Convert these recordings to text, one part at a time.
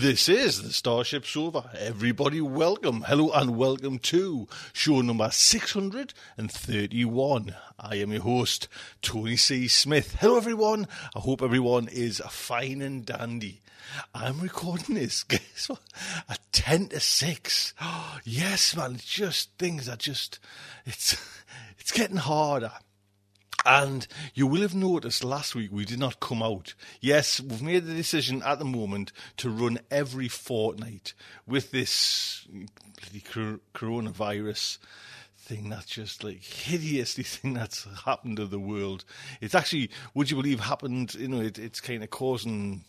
This is the Starship Sofa. Everybody, welcome, hello, and welcome to show number 631. I am your host, Tony C. Smith. Hello, everyone. I hope everyone is fine and dandy. I'm recording this, guess what? At 10 to 6. yes, man, it's just things are just, it's, it's getting harder. And you will have noticed last week we did not come out. Yes, we've made the decision at the moment to run every fortnight with this coronavirus thing that's just like hideously thing that's happened to the world. It's actually, would you believe, happened, you know, it, it's kind of causing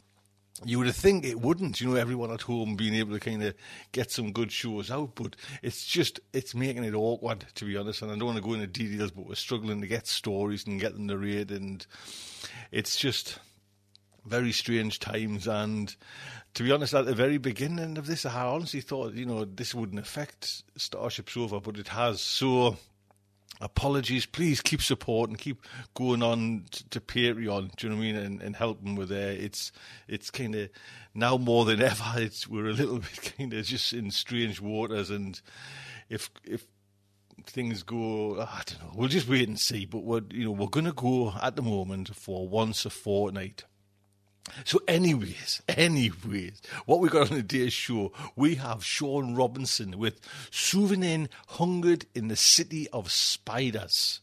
you would think it wouldn't, you know, everyone at home being able to kind of get some good shows out, but it's just, it's making it awkward, to be honest. And I don't want to go into details, but we're struggling to get stories and get them narrated, and it's just very strange times. And to be honest, at the very beginning of this, I honestly thought, you know, this wouldn't affect Starship Sofa, but it has. So, apologies. Please keep supporting, keep going on to, to Patreon. Do you know what I mean? And, and helping with there. It's it's kind of now more than ever. It's we're a little bit kind of just in strange waters, and if if things go, I don't know. We'll just wait and see. But we're you know we're gonna go at the moment for once a fortnight. So, anyways, anyways, what we got on today's show, we have Sean Robinson with Souvenir Hungered in the City of Spiders.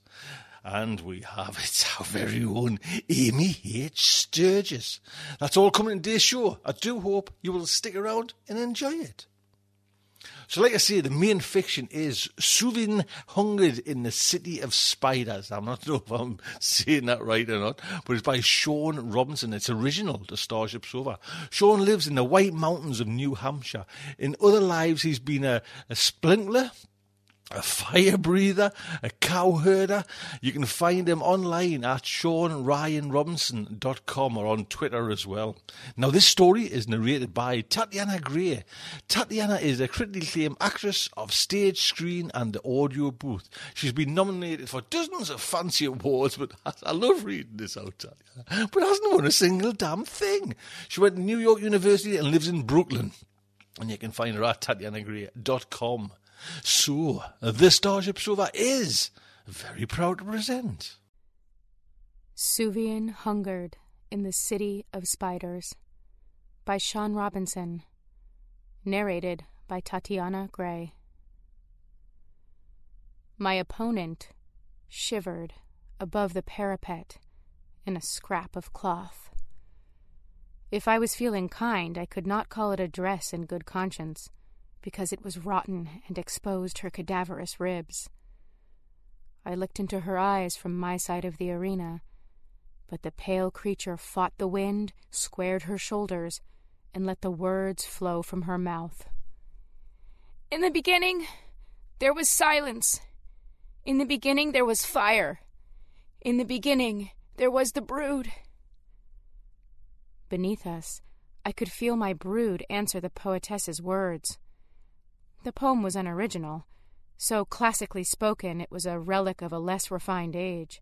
And we have it's our very own Amy H. Sturgis. That's all coming in today's show. I do hope you will stick around and enjoy it. So, like I say, the main fiction is Suvin Hungered in the City of Spiders. I'm not sure if I'm saying that right or not, but it's by Sean Robinson. It's original to Starship Sofa. Sean lives in the White Mountains of New Hampshire. In other lives, he's been a, a a fire breather, a cow herder. You can find him online at SeanRyanRobinson.com or on Twitter as well. Now, this story is narrated by Tatiana Gray. Tatiana is a critically acclaimed actress of stage, screen, and the audio booth. She's been nominated for dozens of fancy awards, but I love reading this out, Tatiana, but hasn't won a single damn thing. She went to New York University and lives in Brooklyn. And you can find her at TatianaGray.com. So, this Starship Sofa is very proud to present. Suvian Hungered in the City of Spiders by Sean Robinson. Narrated by Tatiana Gray. My opponent shivered above the parapet in a scrap of cloth. If I was feeling kind, I could not call it a dress in good conscience, because it was rotten and exposed her cadaverous ribs. I looked into her eyes from my side of the arena, but the pale creature fought the wind, squared her shoulders, and let the words flow from her mouth. In the beginning, there was silence. In the beginning, there was fire. In the beginning, there was the brood. Beneath us, I could feel my brood answer the poetess's words. The poem was unoriginal. So classically spoken, it was a relic of a less refined age.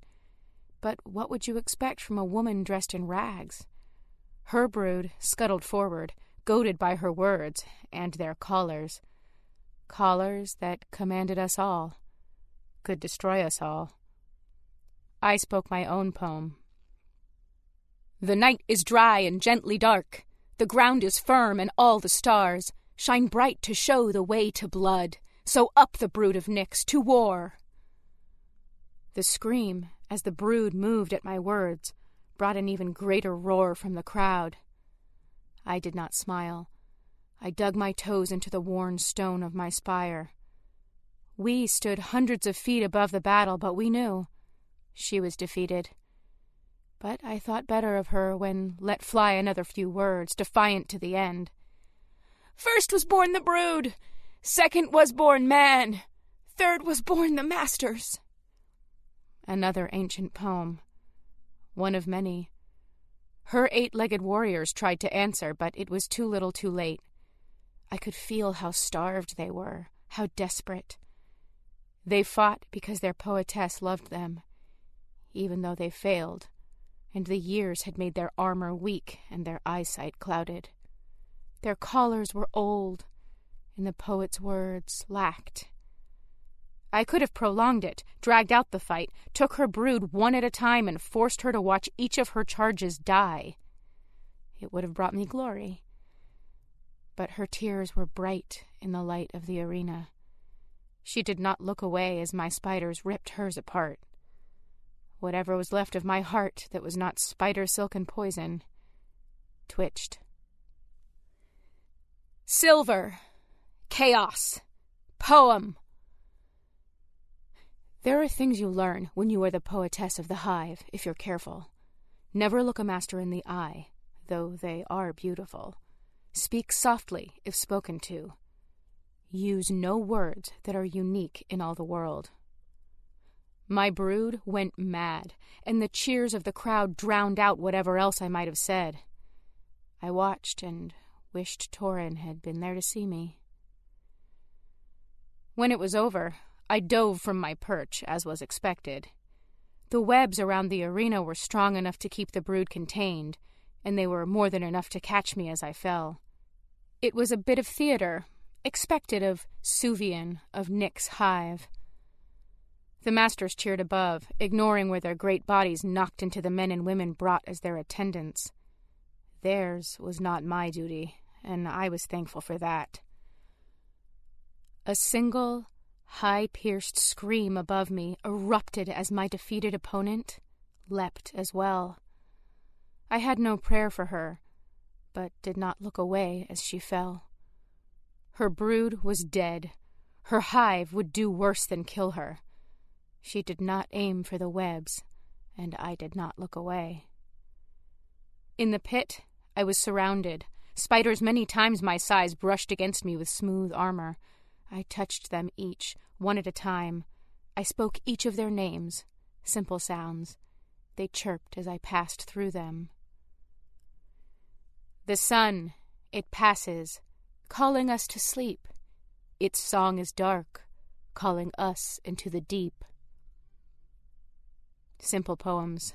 But what would you expect from a woman dressed in rags? Her brood scuttled forward, goaded by her words and their collars. Collars that commanded us all, could destroy us all. I spoke my own poem. The night is dry and gently dark. The ground is firm, and all the stars shine bright to show the way to blood. So up the brood of Nix to war. The scream, as the brood moved at my words, brought an even greater roar from the crowd. I did not smile. I dug my toes into the worn stone of my spire. We stood hundreds of feet above the battle, but we knew she was defeated. But I thought better of her when let fly another few words, defiant to the end. First was born the brood, second was born man, third was born the masters. Another ancient poem, one of many. Her eight legged warriors tried to answer, but it was too little too late. I could feel how starved they were, how desperate. They fought because their poetess loved them, even though they failed, and the years had made their armor weak and their eyesight clouded. Their collars were old, and the poet's words lacked. I could have prolonged it, dragged out the fight, took her brood one at a time, and forced her to watch each of her charges die. It would have brought me glory. But her tears were bright in the light of the arena. She did not look away as my spiders ripped hers apart. Whatever was left of my heart that was not spider silk and poison twitched. Silver. Chaos. Poem. There are things you learn when you are the poetess of the hive, if you're careful. Never look a master in the eye, though they are beautiful. Speak softly if spoken to. Use no words that are unique in all the world. My brood went mad, and the cheers of the crowd drowned out whatever else I might have said. I watched and wished Torin had been there to see me. When it was over, I dove from my perch, as was expected. The webs around the arena were strong enough to keep the brood contained, and they were more than enough to catch me as I fell. It was a bit of theater, expected of Suvian, of Nix hive. The masters cheered above, ignoring where their great bodies knocked into the men and women brought as their attendants. Theirs was not my duty and I was thankful for that. A single, high pierced scream above me erupted as my defeated opponent leapt as well. I had no prayer for her, but did not look away as she fell. Her brood was dead. Her hive would do worse than kill her. She did not aim for the webs, and I did not look away. In the pit, I was surrounded, Spiders many times my size brushed against me with smooth armor. I touched them each, one at a time. I spoke each of their names, simple sounds. They chirped as I passed through them. The sun, it passes, calling us to sleep. Its song is dark, calling us into the deep. Simple poems,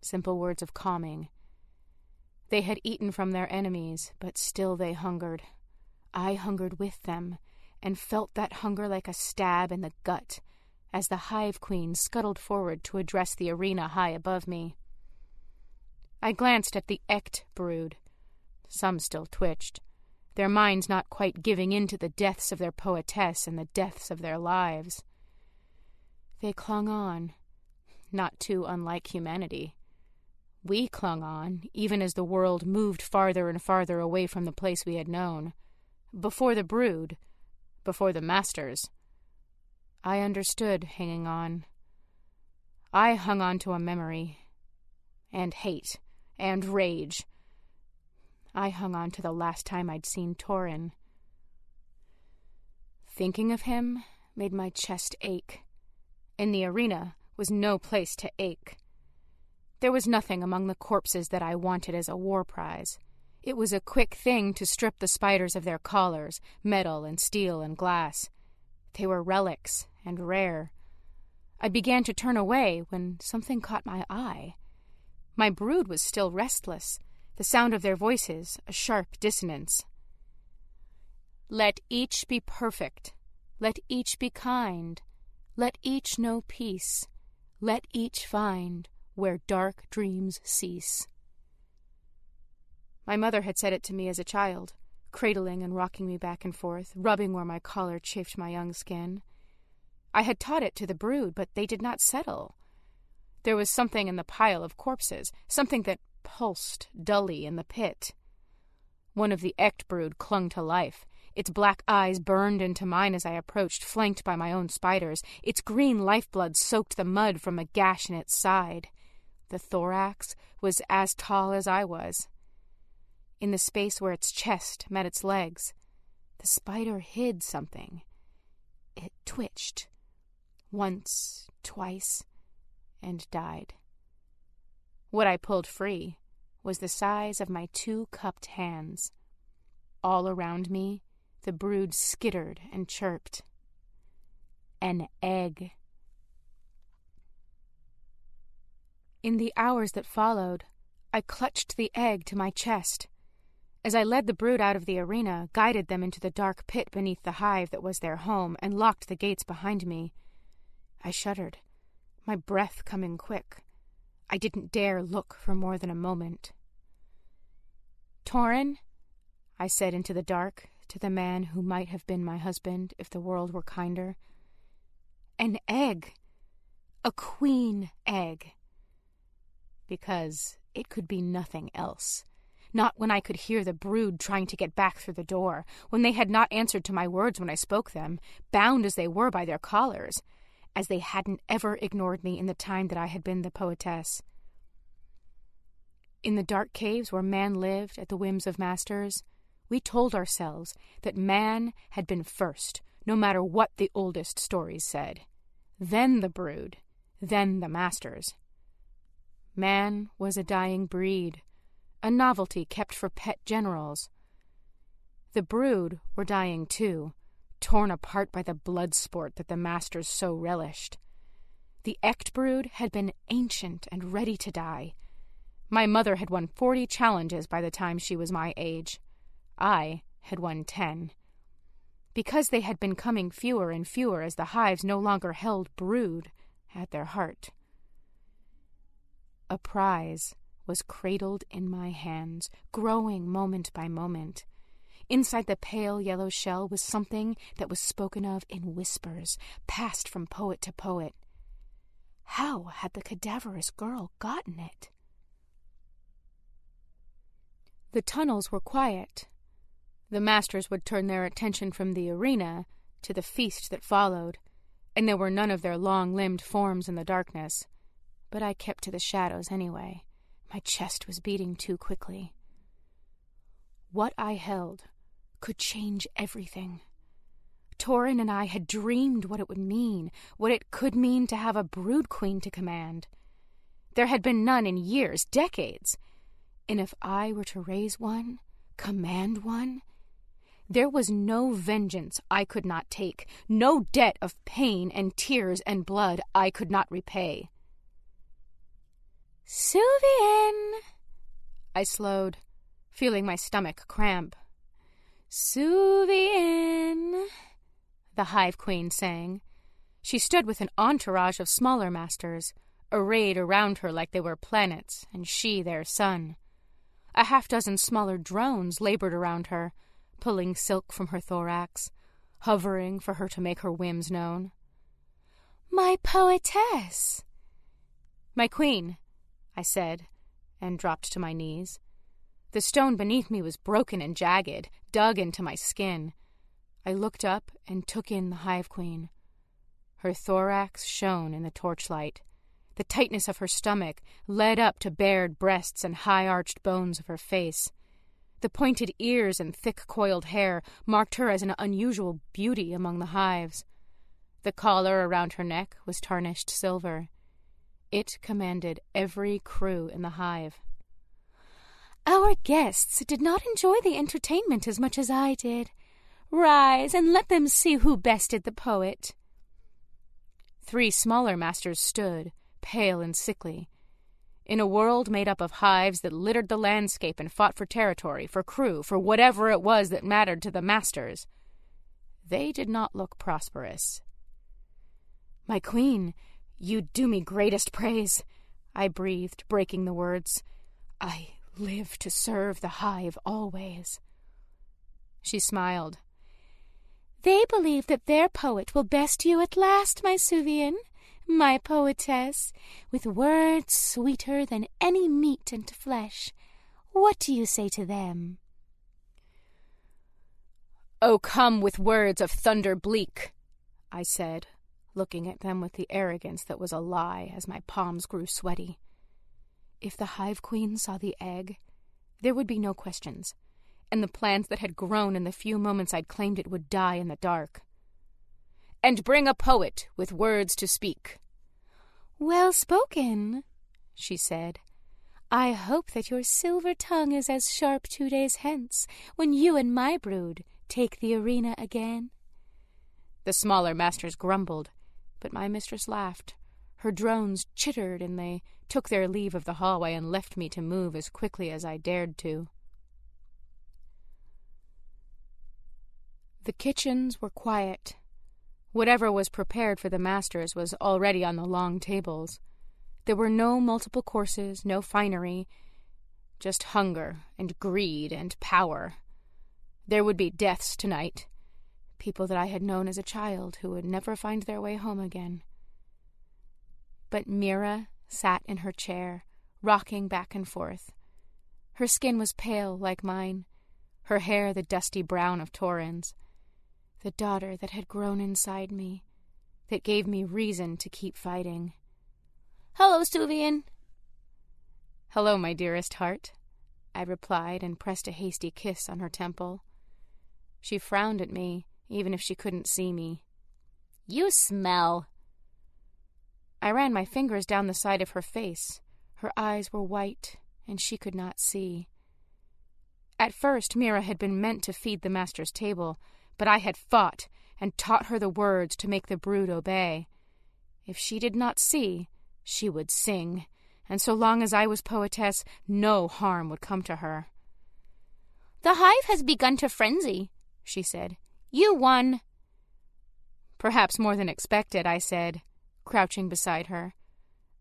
simple words of calming, they had eaten from their enemies, but still they hungered. I hungered with them, and felt that hunger like a stab in the gut as the hive queen scuttled forward to address the arena high above me. I glanced at the Echt brood. Some still twitched, their minds not quite giving in to the deaths of their poetess and the deaths of their lives. They clung on, not too unlike humanity. We clung on, even as the world moved farther and farther away from the place we had known. Before the brood, before the masters. I understood hanging on. I hung on to a memory, and hate, and rage. I hung on to the last time I'd seen Torin. Thinking of him made my chest ache. In the arena was no place to ache. There was nothing among the corpses that I wanted as a war prize. It was a quick thing to strip the spiders of their collars, metal and steel and glass. They were relics and rare. I began to turn away when something caught my eye. My brood was still restless, the sound of their voices a sharp dissonance. Let each be perfect. Let each be kind. Let each know peace. Let each find where dark dreams cease. My mother had said it to me as a child, cradling and rocking me back and forth, rubbing where my collar chafed my young skin. I had taught it to the brood, but they did not settle. There was something in the pile of corpses, something that pulsed dully in the pit. One of the Echt brood clung to life. Its black eyes burned into mine as I approached, flanked by my own spiders. Its green lifeblood soaked the mud from a gash in its side. The thorax was as tall as I was. In the space where its chest met its legs, the spider hid something. It twitched. Once, twice, and died. What I pulled free was the size of my two cupped hands. All around me, the brood skittered and chirped. An egg. In the hours that followed, I clutched the egg to my chest. As I led the brood out of the arena, guided them into the dark pit beneath the hive that was their home, and locked the gates behind me, I shuddered, my breath coming quick. I didn't dare look for more than a moment. Torin, I said into the dark to the man who might have been my husband if the world were kinder. An egg. A queen egg. Because it could be nothing else. Not when I could hear the brood trying to get back through the door, when they had not answered to my words when I spoke them, bound as they were by their collars as they hadn't ever ignored me in the time that I had been the poetess. In the dark caves where man lived at the whims of masters, we told ourselves that man had been first, no matter what the oldest stories said. Then the brood, then the masters. Man was a dying breed, a novelty kept for pet generals. The brood were dying too, torn apart by the blood sport that the masters so relished. The Echt brood had been ancient and ready to die. My mother had won forty challenges by the time she was my age. I had won ten. Because they had been coming fewer and fewer as the hives no longer held brood at their heart. A prize was cradled in my hands, growing moment by moment. Inside the pale yellow shell was something that was spoken of in whispers, passed from poet to poet. How had the cadaverous girl gotten it? The tunnels were quiet. The masters would turn their attention from the arena to the feast that followed, and there were none of their long limbed forms in the darkness. But I kept to the shadows anyway. My chest was beating too quickly. What I held could change everything. Torin and I had dreamed what it would mean, what it could mean to have a brood queen to command. There had been none in years, decades. And if I were to raise one, command one, there was no vengeance I could not take, no debt of pain and tears and blood I could not repay. Sylvian! I slowed, feeling my stomach cramp. Suvian, the Hive Queen sang. She stood with an entourage of smaller masters, arrayed around her like they were planets, and she their sun. A half dozen smaller drones labored around her, pulling silk from her thorax, hovering for her to make her whims known. My poetess! My queen, I said, and dropped to my knees. The stone beneath me was broken and jagged, dug into my skin. I looked up and took in the Hive Queen. Her thorax shone in the torchlight. The tightness of her stomach led up to bared breasts and high arched bones of her face. The pointed ears and thick coiled hair marked her as an unusual beauty among the hives. The collar around her neck was tarnished silver. It commanded every crew in the hive. Our guests did not enjoy the entertainment as much as I did. Rise and let them see who bested the poet. Three smaller masters stood, pale and sickly. In a world made up of hives that littered the landscape and fought for territory, for crew, for whatever it was that mattered to the masters, they did not look prosperous. My queen, you do me greatest praise, I breathed, breaking the words. I live to serve the hive always. She smiled. They believe that their poet will best you at last, my Suvian, my poetess, with words sweeter than any meat and flesh. What do you say to them? Oh, come with words of thunder bleak, I said, looking at them with the arrogance that was a lie as my palms grew sweaty. If the hive queen saw the egg, there would be no questions, and the plant that had grown in the few moments I'd claimed it would die in the dark. And bring a poet with words to speak. Well spoken, she said. I hope that your silver tongue is as sharp two days hence, when you and my brood take the arena again. The smaller masters grumbled, but my mistress laughed. Her drones chittered, and they took their leave of the hallway and left me to move as quickly as I dared to. The kitchens were quiet. Whatever was prepared for the masters was already on the long tables. There were no multiple courses, no finery, just hunger and greed and power. There would be deaths tonight, people that I had known as a child who would never find their way home again. But Mira sat in her chair, rocking back and forth. Her skin was pale like mine, her hair the dusty brown of Torin's. The daughter that had grown inside me, that gave me reason to keep fighting. Hello, Suvian. Hello, my dearest heart, I replied and pressed a hasty kiss on her temple. She frowned at me, even if she couldn't see me. You smell. I ran my fingers down the side of her face. Her eyes were white, and she could not see. At first, Mira had been meant to feed the master's table, but I had fought and taught her the words to make the brood obey. If she did not see, she would sing, and so long as I was poetess, no harm would come to her. The hive has begun to frenzy, she said. You won. Perhaps more than expected, I said, crouching beside her.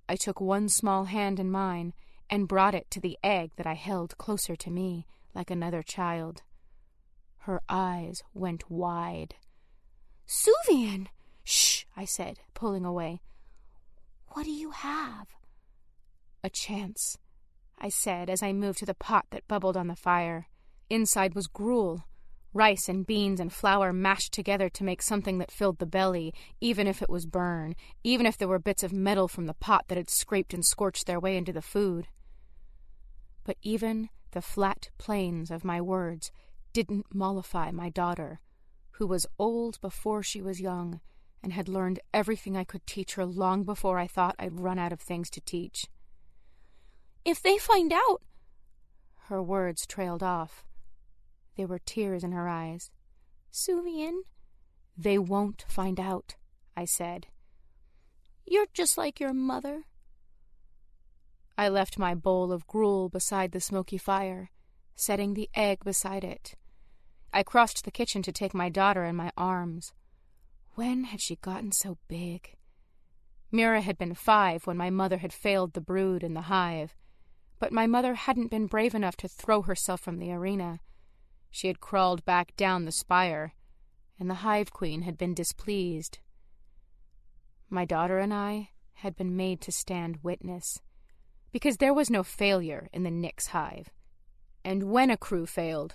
I took one small hand in mine and brought it to the egg that I held closer to me, like another child. Her eyes went wide. Suvian! Shh, I said, pulling away. What do you have? A chance, I said as I moved to the pot that bubbled on the fire. Inside was gruel, rice and beans and flour mashed together to make something that filled the belly, even if it was burn, even if there were bits of metal from the pot that had scraped and scorched their way into the food. But even the flat plains of my words didn't mollify my daughter, who was old before she was young and had learned everything I could teach her long before I thought I'd run out of things to teach. If they find out, her words trailed off. There were tears in her eyes. Suvian? They won't find out, I said. You're just like your mother. I left my bowl of gruel beside the smoky fire, setting the egg beside it. I crossed the kitchen to take my daughter in my arms. When had she gotten so big? Mira had been five when my mother had failed the brood in the hive, but my mother hadn't been brave enough to throw herself from the arena. She had crawled back down the spire, and the hive queen had been displeased. My daughter and I had been made to stand witness, because there was no failure in the Nix hive. And when a crew failed,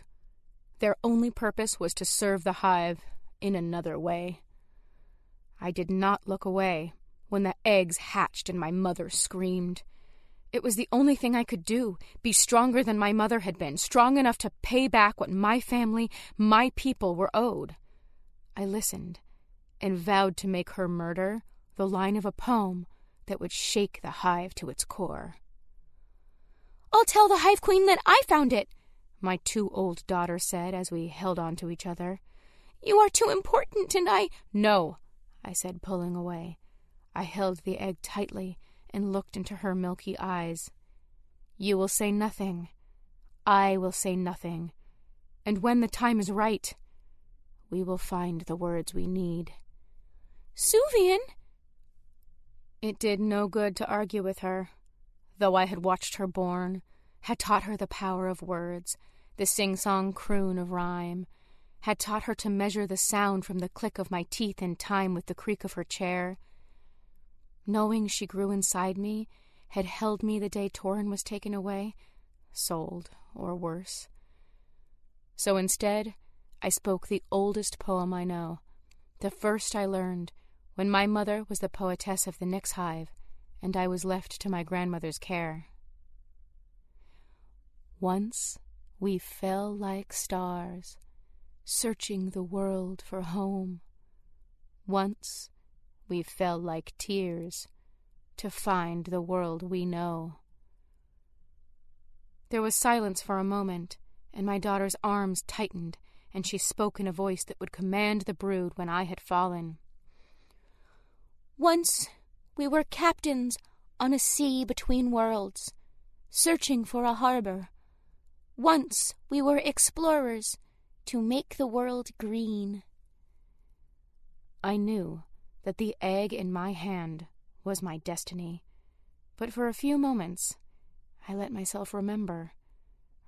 their only purpose was to serve the hive in another way. I did not look away when the eggs hatched and my mother screamed. It was the only thing I could do be stronger than my mother had been, strong enough to pay back what my family, my people were owed. I listened and vowed to make her murder the line of a poem that would shake the hive to its core. I'll tell the hive queen that I found it, my two old daughters said as we held on to each other. You are too important, and I. No, I said, pulling away. I held the egg tightly and looked into her milky eyes. You will say nothing. I will say nothing. And when the time is right, we will find the words we need. Suvian! It did no good to argue with her, though I had watched her born, had taught her the power of words, the sing song croon of rhyme, had taught her to measure the sound from the click of my teeth in time with the creak of her chair. Knowing she grew inside me, had held me the day Torin was taken away, sold, or worse. So instead, I spoke the oldest poem I know, the first I learned, when my mother was the poetess of the Nix Hive, and I was left to my grandmother's care. Once we fell like stars, searching the world for home. Once we fell like tears to find the world we know. There was silence for a moment, and my daughter's arms tightened, and she spoke in a voice that would command the brood when I had fallen. Once we were captains on a sea between worlds, searching for a harbor. Once we were explorers to make the world green. I knew that the egg in my hand was my destiny, but for a few moments I let myself remember.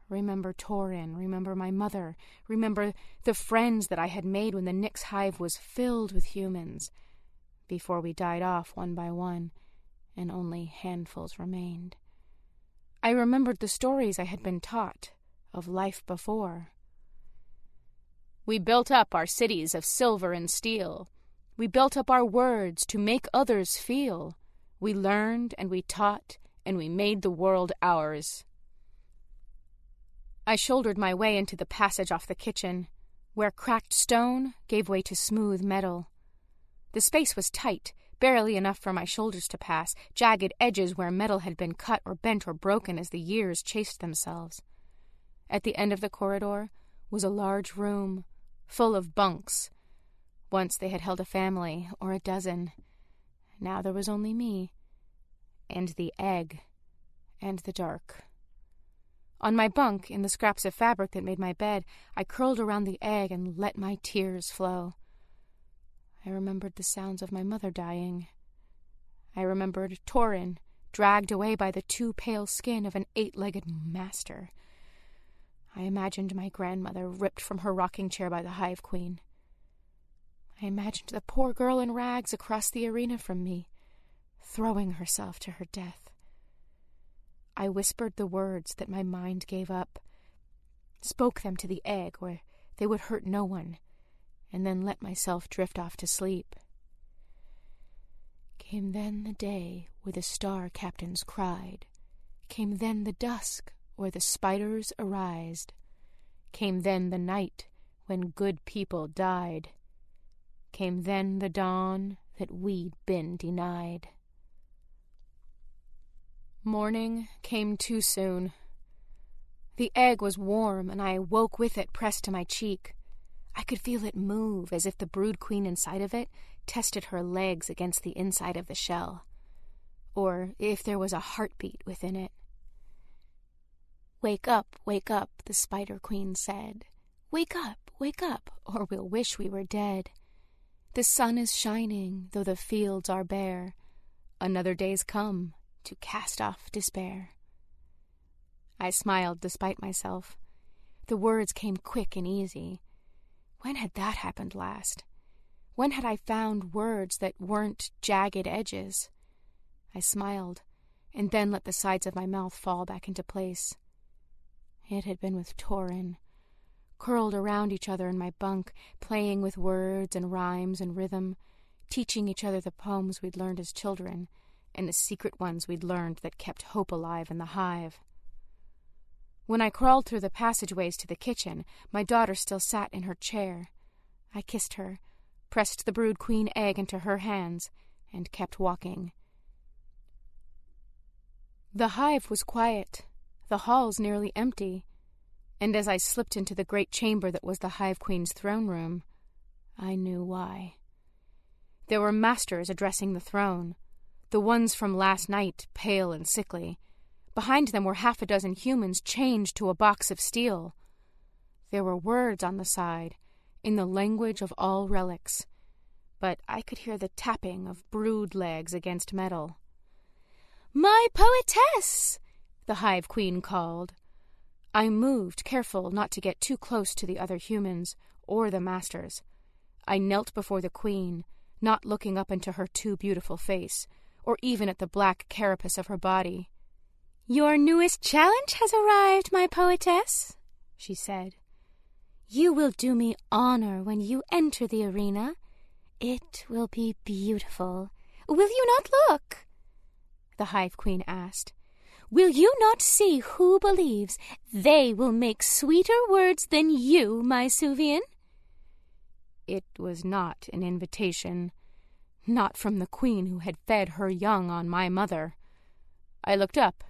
Remember Torin, remember my mother, remember the friends that I had made when the Nix hive was filled with humans, before we died off one by one, and only handfuls remained. I remembered the stories I had been taught of life before. We built up our cities of silver and steel. We built up our words to make others feel. We learned and we taught and we made the world ours. I shouldered my way into the passage off the kitchen, where cracked stone gave way to smooth metal. The space was tight, barely enough for my shoulders to pass, jagged edges where metal had been cut or bent or broken as the years chased themselves. At the end of the corridor was a large room, full of bunks. Once they had held a family, or a dozen. Now there was only me and the egg, and the dark. On my bunk, in the scraps of fabric that made my bed, I curled around the egg and let my tears flow. I remembered the sounds of my mother dying. I remembered Torin, dragged away by the too pale skin of an eight legged master. I imagined my grandmother ripped from her rocking chair by the hive queen. I imagined the poor girl in rags across the arena from me, throwing herself to her death. I whispered the words that my mind gave up, spoke them to the egg where they would hurt no one, and then let myself drift off to sleep. Came then the day where the star captains cried, came then the dusk where the spiders arised, came then the night when good people died, came then the dawn that we'd been denied. Morning came too soon. The egg was warm, and I woke with it pressed to my cheek. I could feel it move as if the brood queen inside of it tested her legs against the inside of the shell, or if there was a heartbeat within it. Wake up, wake up, the spider queen said. Wake up, wake up, or we'll wish we were dead. The sun is shining, though the fields are bare. Another day's come, to cast off despair. I smiled despite myself. The words came quick and easy. When had that happened last? When had I found words that weren't jagged edges? I smiled, and then let the sides of my mouth fall back into place. It had been with Torin, curled around each other in my bunk, playing with words and rhymes and rhythm, teaching each other the poems we'd learned as children and the secret ones we'd learned that kept hope alive in the hive. When I crawled through the passageways to the kitchen, my daughter still sat in her chair. I kissed her, pressed the brood queen egg into her hands, and kept walking. The hive was quiet, the halls nearly empty, and as I slipped into the great chamber that was the hive queen's throne room, I knew why. There were masters addressing the throne, the ones from last night, pale and sickly. Behind them were half a dozen humans chained to a box of steel. There were words on the side, in the language of all relics, but I could hear the tapping of brood legs against metal. My poetess! the Hive Queen called. I moved, careful not to get too close to the other humans or the masters. I knelt before the Queen, not looking up into her too beautiful face, or even at the black carapace of her body. Your newest challenge has arrived, my poetess, she said. You will do me honor when you enter the arena. It will be beautiful. Will you not look? The Hive Queen asked. Will you not see who believes they will make sweeter words than you, my Suvian? It was not an invitation, not from the queen who had fed her young on my mother. I looked up.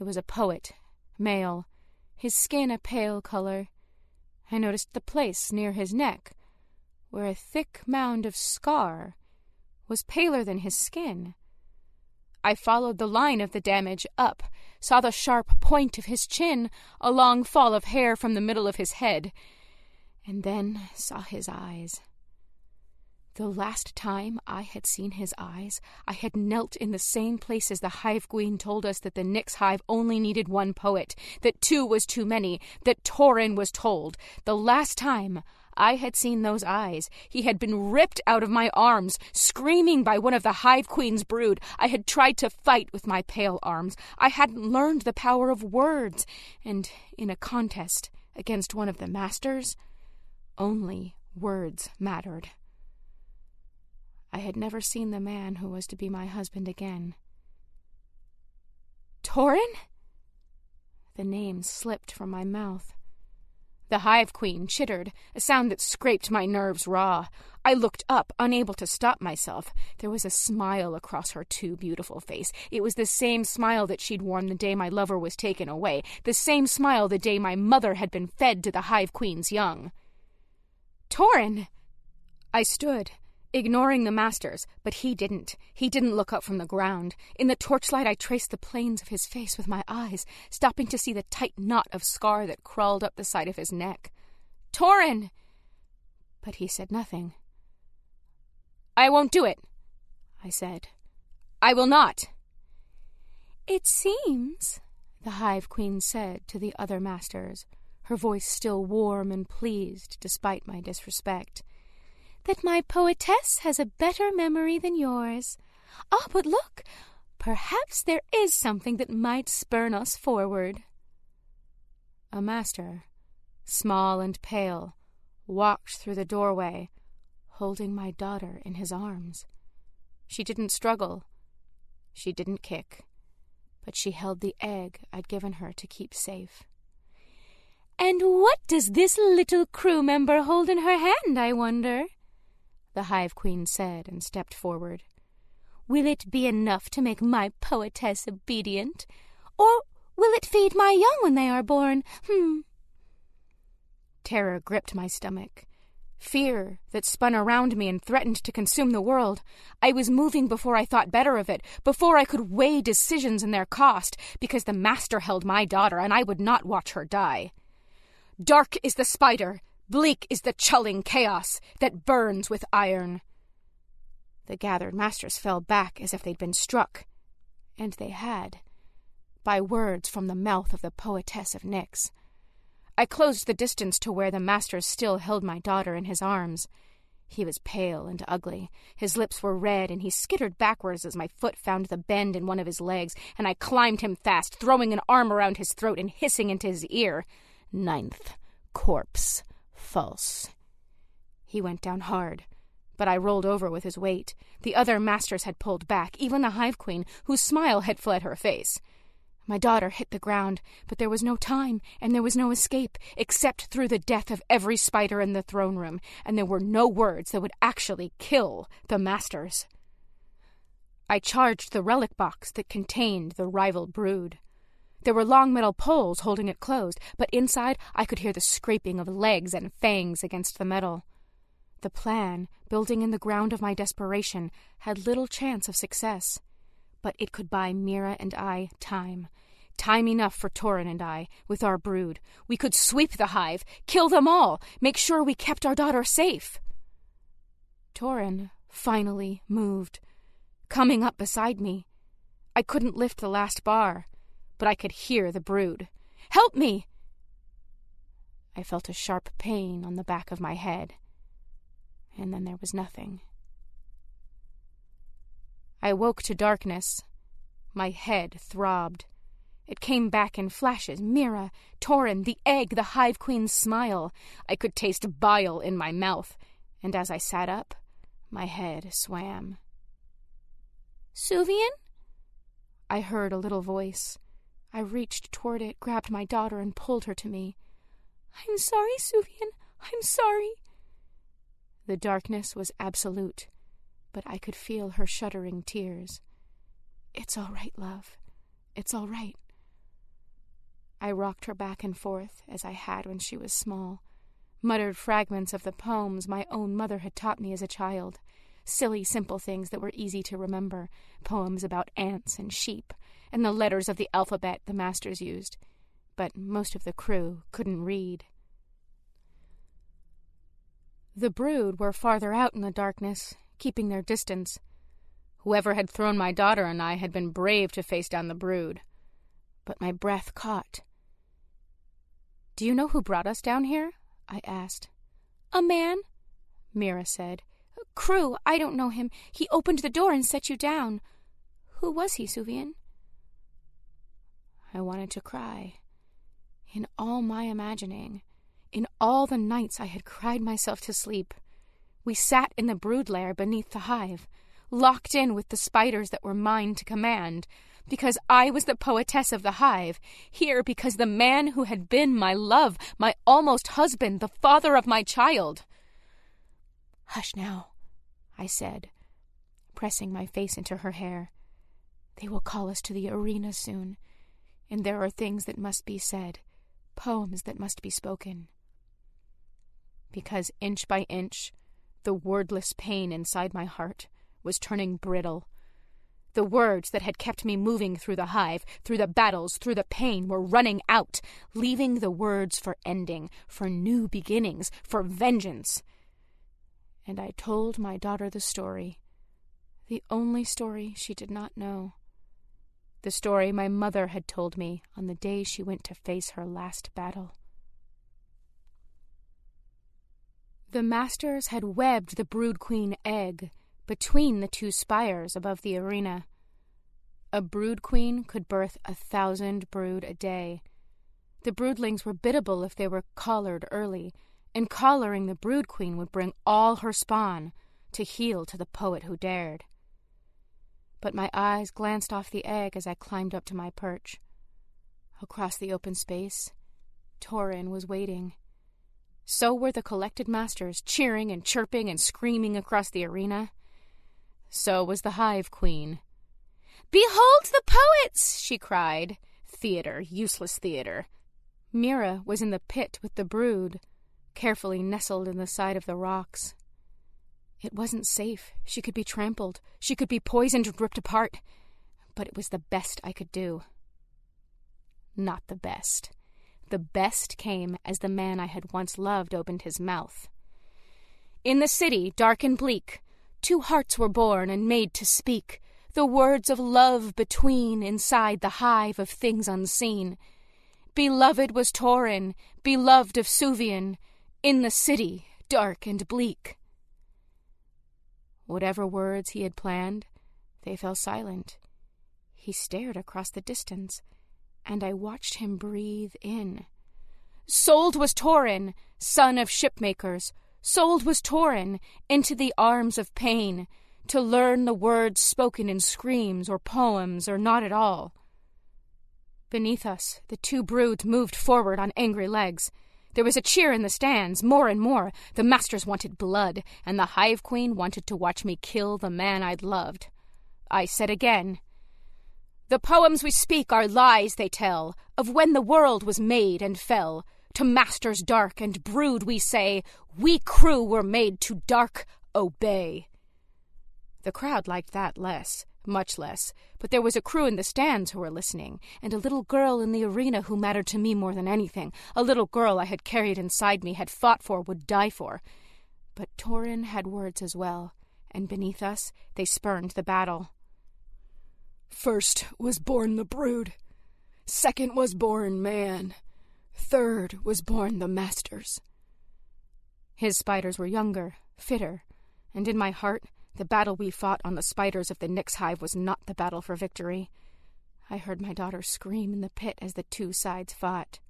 It was a poet, male, his skin a pale color. I noticed the place near his neck, where a thick mound of scar was paler than his skin. I followed the line of the damage up, saw the sharp point of his chin, a long fall of hair from the middle of his head, and then saw his eyes. The last time I had seen his eyes, I had knelt in the same place as the hive queen told us that the Nix hive only needed one poet, that two was too many, that Torin was told. The last time I had seen those eyes, he had been ripped out of my arms, screaming by one of the hive queen's brood. I had tried to fight with my pale arms. I hadn't learned the power of words, and in a contest against one of the masters, only words mattered. I had never seen the man who was to be my husband again. Torin? The name slipped from my mouth. The hive queen chittered, a sound that scraped my nerves raw. I looked up, unable to stop myself. There was a smile across her too beautiful face. It was the same smile that she'd worn the day my lover was taken away, the same smile the day my mother had been fed to the hive queen's young. Torin! I stood, ignoring the masters, but he didn't. He didn't look up from the ground. In the torchlight, I traced the planes of his face with my eyes, stopping to see the tight knot of scar that crawled up the side of his neck. Torin! But he said nothing. I won't do it, I said. I will not. It seems, the Hive Queen said to the other masters, her voice still warm and pleased despite my disrespect that my poetess has a better memory than yours. Ah, but look! Perhaps there is something that might spurn us forward. A master, small and pale, walked through the doorway, holding my daughter in his arms. She didn't struggle. She didn't kick. But she held the egg I'd given her to keep safe. And what does this little crew member hold in her hand, I wonder? The Hive Queen said and stepped forward. Will it be enough to make my poetess obedient? Or will it feed my young when they are born? Hmm. Terror gripped my stomach. Fear that spun around me and threatened to consume the world. I was moving before I thought better of it, before I could weigh decisions and their cost, because the Master held my daughter and I would not watch her die. Dark is the spider, Bleak is the chulling chaos that burns with iron. The gathered masters fell back as if they'd been struck, and they had, by words from the mouth of the poetess of Nix. I closed the distance to where the master still held my daughter in his arms. He was pale and ugly. His lips were red, and he skittered backwards as my foot found the bend in one of his legs, and I climbed him fast, throwing an arm around his throat and hissing into his ear. Ninth corpse. False. He went down hard, but I rolled over with his weight. The other masters had pulled back, even the Hive Queen, whose smile had fled her face. My daughter hit the ground, but there was no time, and there was no escape, except through the death of every spider in the throne room, and there were no words that would actually kill the masters. I charged the relic box that contained the rival brood. There were long metal poles holding it closed, but inside I could hear the scraping of legs and fangs against the metal. The plan, building in the ground of my desperation, had little chance of success. But it could buy Mira and I time. Time enough for Torin and I, with our brood. We could sweep the hive, kill them all, make sure we kept our daughter safe. Torin finally moved, coming up beside me. I couldn't lift the last bar but I could hear the brood. Help me! I felt a sharp pain on the back of my head, and then there was nothing. I woke to darkness. My head throbbed. It came back in flashes Mira, Torin, the egg, the Hive Queen's smile. I could taste bile in my mouth, and as I sat up, my head swam. Suvian? I heard a little voice. I reached toward it, grabbed my daughter, and pulled her to me. I'm sorry, Suvian. I'm sorry. The darkness was absolute, but I could feel her shuddering tears. It's all right, love. It's all right. I rocked her back and forth as I had when she was small, muttered fragments of the poems my own mother had taught me as a child, silly, simple things that were easy to remember, poems about ants and sheep, and the letters of the alphabet the masters used. But most of the crew couldn't read. The brood were farther out in the darkness, keeping their distance. Whoever had thrown my daughter and I had been brave to face down the brood. But my breath caught. Do you know who brought us down here? I asked. A man, Mira said. Crew, I don't know him. He opened the door and set you down. Who was he, Suvian? I wanted to cry. In all my imagining, in all the nights I had cried myself to sleep, we sat in the brood lair beneath the hive, locked in with the spiders that were mine to command, because I was the poetess of the hive, here because the man who had been my love, my almost husband, the father of my child. Hush now, I said, pressing my face into her hair. They will call us to the arena soon, and there are things that must be said, poems that must be spoken. Because inch by inch, the wordless pain inside my heart was turning brittle the words that had kept me moving through the hive, through the battles, through the pain, were running out, leaving the words for ending, for new beginnings, for vengeance. And I told my daughter the story, the only story she did not know. The story my mother had told me on the day she went to face her last battle. The masters had webbed the brood queen egg between the two spires above the arena. A brood queen could birth a thousand brood a day. The broodlings were biddable if they were collared early, and collaring the brood queen would bring all her spawn to heel to the poet who dared. But my eyes glanced off the egg as I climbed up to my perch. Across the open space, Torin was waiting. So were the collected masters, cheering and chirping and screaming across the arena. So was the Hive Queen. Behold the poets! she cried. Theater, useless theater. Mira was in the pit with the brood, carefully nestled in the side of the rocks. It wasn't safe. She could be trampled. She could be poisoned and ripped apart. But it was the best I could do. Not the best. The best came as the man I had once loved opened his mouth. In the city, dark and bleak, Two hearts were born and made to speak the words of love between inside the hive of things unseen. Beloved was Torin, beloved of Suvian, in the city, dark and bleak. Whatever words he had planned, they fell silent. He stared across the distance, and I watched him breathe in. Sold was Torin, son of shipmakers, Sold was Torin into the arms of pain to learn the words spoken in screams or poems or not at all. Beneath us, the two broods moved forward on angry legs. There was a cheer in the stands, more and more. The masters wanted blood, and the Hive Queen wanted to watch me kill the man I'd loved. I said again, The poems we speak are lies they tell, of when the world was made and fell, to masters dark and brood we say, we crew were made to dark obey. The crowd liked that less, much less, but there was a crew in the stands who were listening, and a little girl in the arena who mattered to me more than anything, a little girl I had carried inside me, had fought for, would die for. But Torin had words as well, and beneath us they spurned the battle. First was born the brood, Second was born man. Third was born the masters. His spiders were younger, fitter, and in my heart, the battle we fought on the spiders of the Nix hive was not the battle for victory. I heard my daughter scream in the pit as the two sides fought.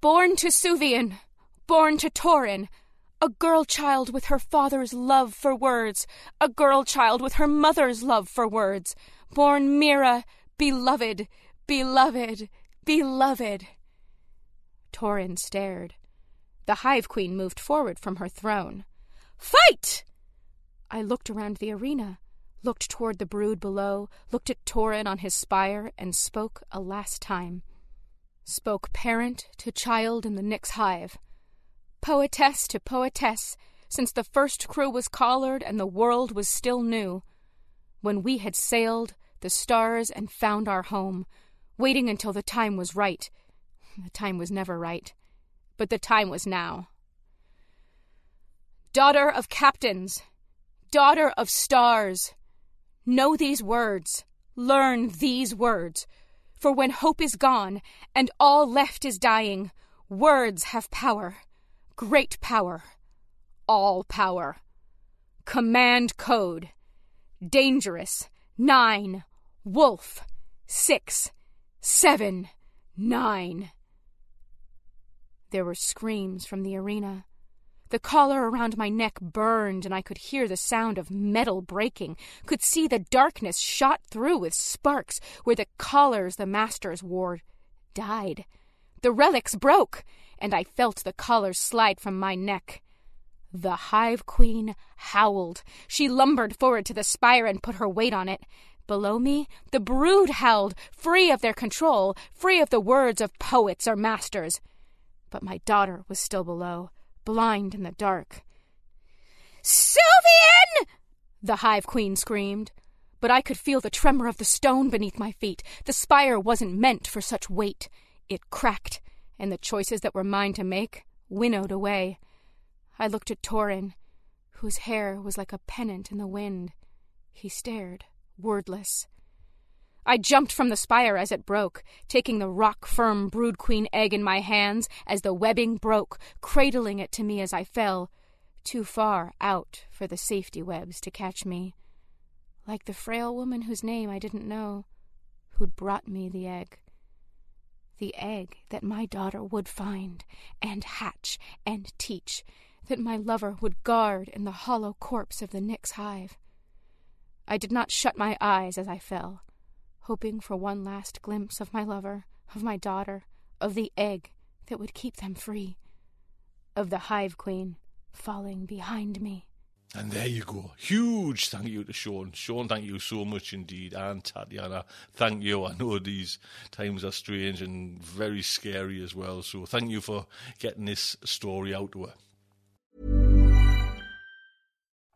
Born to Suvian, born to Torin, a girl child with her father's love for words, a girl child with her mother's love for words, born Mira, beloved, beloved, beloved. Torin stared. The Hive Queen moved forward from her throne. Fight! I looked around the arena, looked toward the brood below, looked at Torin on his spire, and spoke a last time. Spoke parent to child in the Nix hive, poetess to poetess, since the first crew was collared and the world was still new. When we had sailed the stars and found our home, waiting until the time was right. The time was never right, but the time was now. Daughter of captains, daughter of stars, know these words, learn these words. For when hope is gone and all left is dying, words have power, great power, all power. Command code dangerous, nine, wolf, six, seven, nine. There were screams from the arena. The collar around my neck burned, and I could hear the sound of metal breaking, could see the darkness shot through with sparks where the collars the masters wore died. The relics broke, and I felt the collars slide from my neck. The Hive Queen howled. She lumbered forward to the spire and put her weight on it. Below me, the brood howled, free of their control, free of the words of poets or masters. But my daughter was still below, blind in the dark. Suvian! The Hive Queen screamed. But I could feel the tremor of the stone beneath my feet. The spire wasn't meant for such weight. It cracked, and the choices that were mine to make winnowed away. I looked at Torin, whose hair was like a pennant in the wind. He stared wordless. I jumped from the spire as it broke, taking the rock firm brood queen egg in my hands as the webbing broke, cradling it to me as I fell, too far out for the safety webs to catch me. Like the frail woman whose name I didn't know, who'd brought me the egg. The egg that my daughter would find, and hatch, and teach, that my lover would guard in the hollow corpse of the Nix hive. I did not shut my eyes as I fell, hoping for one last glimpse of my lover, of my daughter, of the egg that would keep them free, of the hive queen falling behind me. And there you go. Huge thank you to Sean. Sean, thank you so much indeed. And Tatiana, thank you. I know these times are strange and very scary as well. So thank you for getting this story out to her.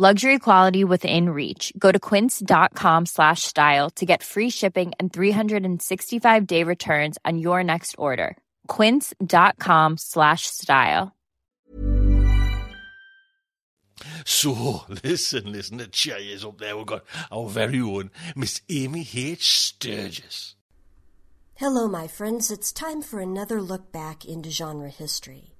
Luxury quality within reach. Go to quince.com slash style to get free shipping and 365 day returns on your next order. Quince.com slash style. So, listen, listen, the chairs up there. We've got our very own Miss Amy H. Sturgis. Hello, my friends. It's time for another look back into genre history.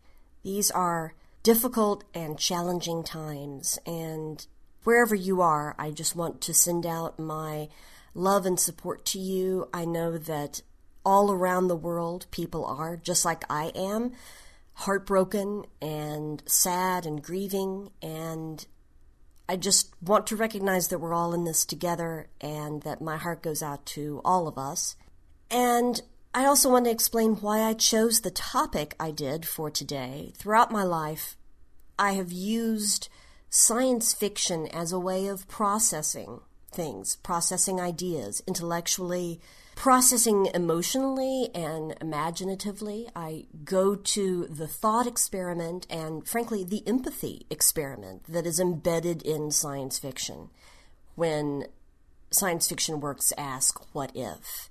These are difficult and challenging times, and wherever you are, I just want to send out my love and support to you. I know that all around the world, people are, just like I am, heartbroken and sad and grieving, and I just want to recognize that we're all in this together and that my heart goes out to all of us. And I also want to explain why I chose the topic I did for today. Throughout my life, I have used science fiction as a way of processing things, processing ideas intellectually, processing emotionally and imaginatively. I go to the thought experiment and, frankly, the empathy experiment that is embedded in science fiction when science fiction works ask, What if?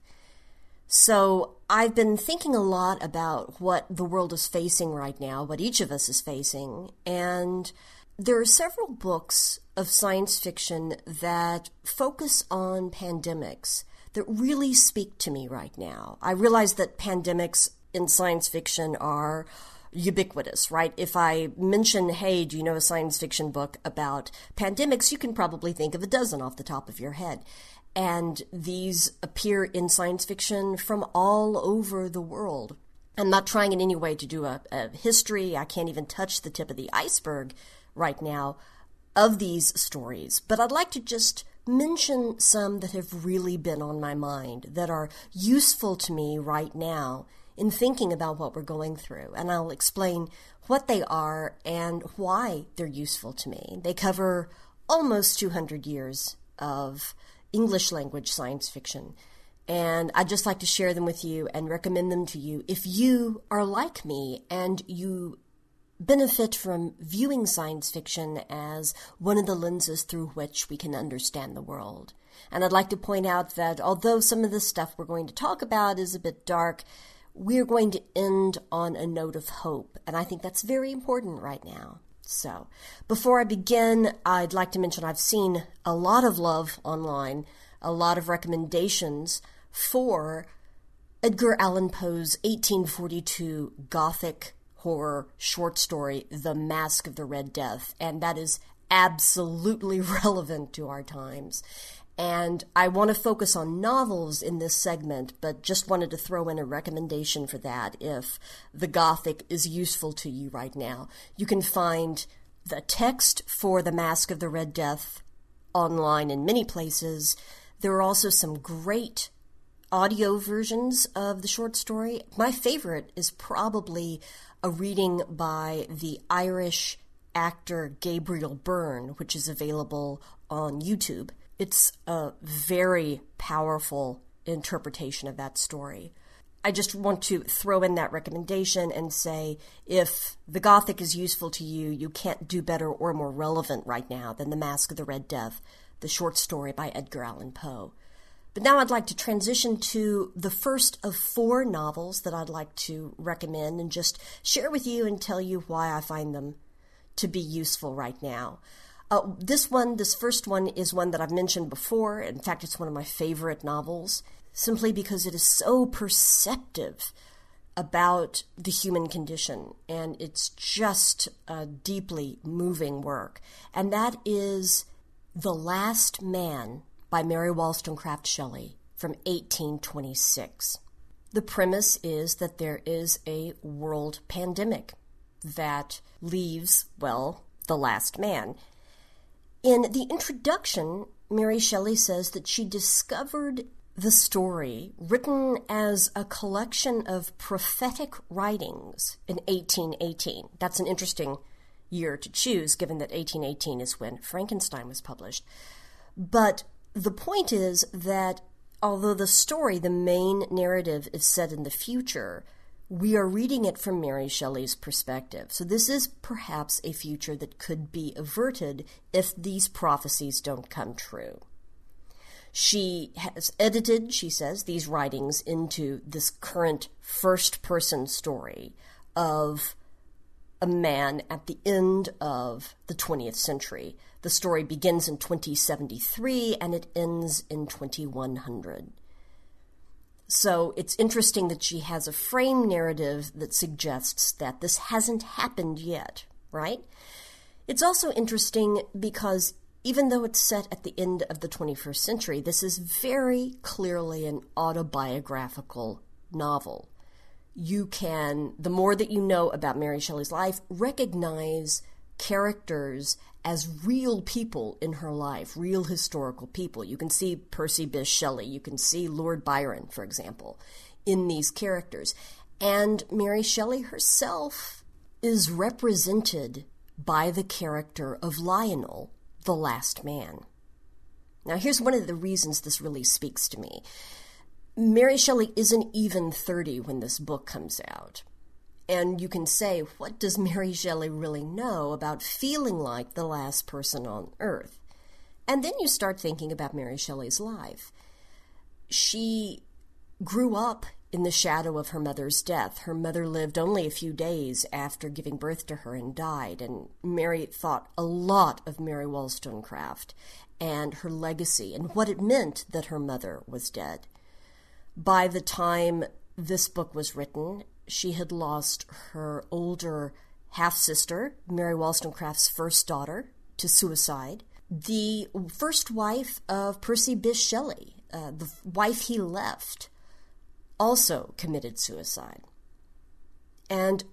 So I've been thinking a lot about what the world is facing right now, what each of us is facing, and there are several books of science fiction that focus on pandemics that really speak to me right now. I realize that pandemics in science fiction are ubiquitous, right? If I mention, hey, do you know a science fiction book about pandemics, you can probably think of a dozen off the top of your head. And these appear in science fiction from all over the world. I'm not trying in any way to do a, a history. I can't even touch the tip of the iceberg right now of these stories, but I'd like to just mention some that have really been on my mind that are useful to me right now in thinking about what we're going through. And I'll explain what they are and why they're useful to me. They cover almost 200 years of English language science fiction. And I'd just like to share them with you and recommend them to you if you are like me and you benefit from viewing science fiction as one of the lenses through which we can understand the world. And I'd like to point out that although some of the stuff we're going to talk about is a bit dark, we're going to end on a note of hope. And I think that's very important right now. So, before I begin, I'd like to mention I've seen a lot of love online, a lot of recommendations for Edgar Allan Poe's 1842 Gothic horror short story, The Masque of the Red Death, and that is absolutely relevant to our times. And I want to focus on novels in this segment, but just wanted to throw in a recommendation for that if the Gothic is useful to you right now. You can find the text for The Masque of the Red Death online in many places. There are also some great audio versions of the short story. My favorite is probably a reading by the Irish actor Gabriel Byrne, which is available on YouTube. It's a very powerful interpretation of that story. I just want to throw in that recommendation and say if the Gothic is useful to you, you can't do better or more relevant right now than The Masque of the Red Death, the short story by Edgar Allan Poe. But now I'd like to transition to the first of four novels that I'd like to recommend and just share with you and tell you why I find them to be useful right now. Uh, this one, this first one, is one that I've mentioned before. In fact, it's one of my favorite novels, simply because it is so perceptive about the human condition, and it's just a deeply moving work. And that is The Last Man by Mary Wollstonecraft Shelley from 1826. The premise is that there is a world pandemic that leaves, well, the last man. In the introduction, Mary Shelley says that she discovered the story written as a collection of prophetic writings in 1818. That's an interesting year to choose, given that 1818 is when Frankenstein was published. But the point is that although the story, the main narrative, is set in the future, we are reading it from Mary Shelley's perspective. So this is perhaps a future that could be averted if these prophecies don't come true. She has edited, she says, these writings into this current first person story of a man at the end of the 20th century the story begins in 2073 and it ends in 2100. So it's interesting that she has a frame narrative that suggests that this hasn't happened yet, right? It's also interesting because even though it's set at the end of the 21st century, this is very clearly an autobiographical novel. You can, the more that you know about Mary Shelley's life, recognize characters as real people in her life, real historical people. You can see Percy Bysshe Shelley, you can see Lord Byron, for example, in these characters. And Mary Shelley herself is represented by the character of Lionel, the last man. Now, here's one of the reasons this really speaks to me. Mary Shelley isn't even 30 when this book comes out. And you can say, what does Mary Shelley really know about feeling like the last person on earth? And then you start thinking about Mary Shelley's life. She grew up in the shadow of her mother's death. Her mother lived only a few days after giving birth to her and died, and Mary thought a lot of Mary Wollstonecraft and her legacy and what it meant that her mother was dead. By the time this book was written, she had lost her older half sister, Mary Wollstonecraft's first daughter, to suicide. The first wife of Percy Bysshe Shelley, uh, the wife he left, also committed suicide. And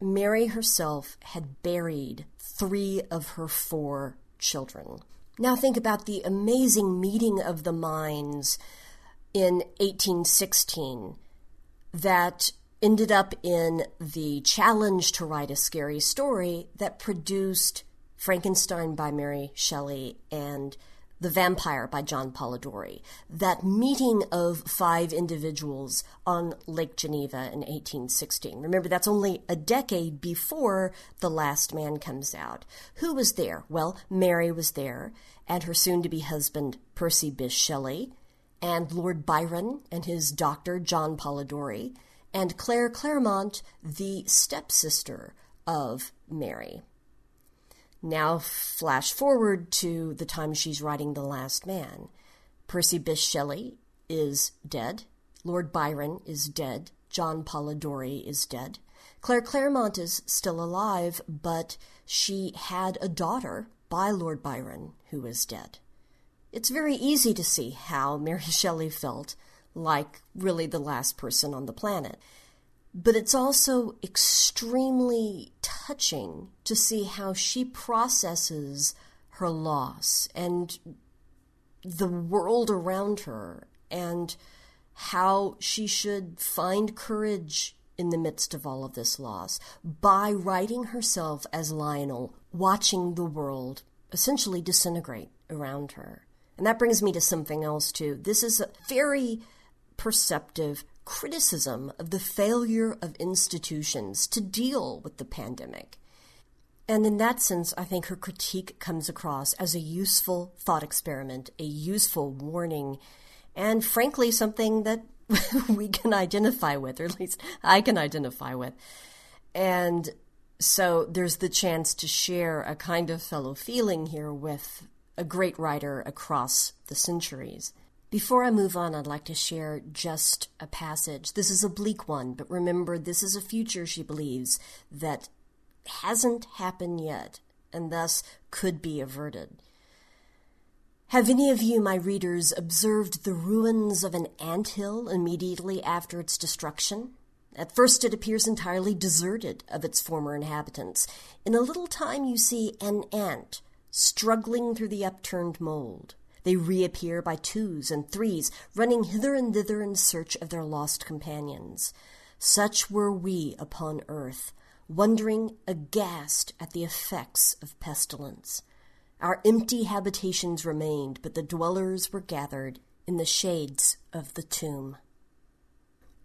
Mary herself had buried three of her four children. Now think about the amazing meeting of the minds in 1816 that ended up in the challenge to write a scary story that produced Frankenstein by Mary Shelley and The Vampyre by John Polidori. That meeting of five individuals on Lake Geneva in 1816. Remember, that's only a decade before The Last Man comes out. Who was there? Well, Mary was there, and her soon to be husband, Percy Bysshe Shelley, and Lord Byron and his doctor, John Polidori and Claire Clairmont, the stepsister of Mary. Now, flash forward to the time she's writing The Last Man. Percy Bysshe Shelley is dead. Lord Byron is dead. John Polidori is dead. Claire Clairmont is still alive, but she had a daughter by Lord Byron who is dead. It's very easy to see how Mary Shelley felt like really the last person on the planet. But it's also extremely touching to see how she processes her loss and the world around her and how she should find courage in the midst of all of this loss by writing herself as Lionel, watching the world essentially disintegrate around her. And that brings me to something else, too. This is a very perceptive criticism of the failure of institutions to deal with the pandemic. And in that sense, I think her critique comes across as a useful thought experiment, a useful warning, and frankly, something that we can identify with, or at least I can identify with. And so there's the chance to share a kind of fellow feeling here with a great writer across the centuries. Before I move on, I'd like to share just a passage. This is a bleak one, but remember, this is a future, she believes, that hasn't happened yet, and thus could be averted. Have any of you, my readers, observed the ruins of an ant hill immediately after its destruction? At first, it appears entirely deserted of its former inhabitants. In a little time, you see an ant struggling through the upturned mold. They reappear by twos and threes, running hither and thither in search of their lost companions. Such were we upon earth, wondering aghast at the effects of pestilence. Our empty habitations remained, but the dwellers were gathered in the shades of the tomb.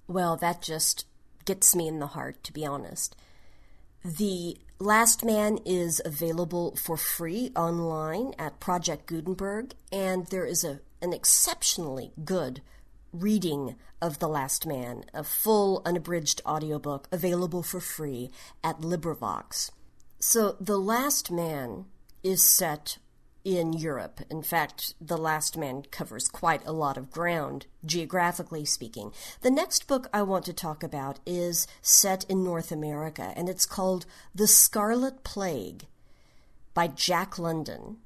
Well, that just gets me in the heart, to be honest. The Last Man is available for free online at Project Gutenberg, and there is a, an exceptionally good reading of The Last Man, a full unabridged audiobook available for free at LibriVox. So, The Last Man is set in Europe. In fact, The Last Man covers quite a lot of ground, geographically speaking. The next book I want to talk about is set in North America, and it's called The Scarlet Plague by Jack London,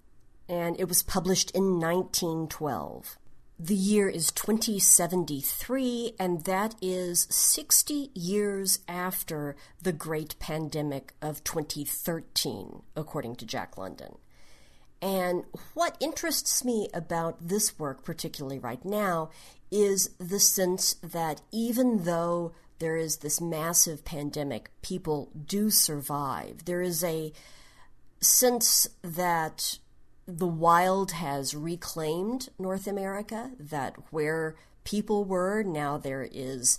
and it was published in 1912. The year is 2073, and that is 60 years after the great pandemic of 2013, according to Jack London. And what interests me about this work, particularly right now, is the sense that even though there is this massive pandemic, people do survive. There is a sense that the wild has reclaimed North America, that where people were, now there is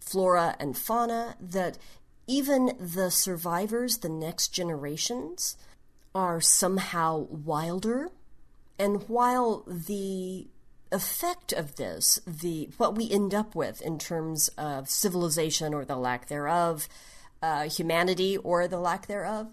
flora and fauna, that even the survivors, the next generations, are somehow wilder. And while the effect of this, the what we end up with in terms of civilization or the lack thereof, uh, humanity or the lack thereof,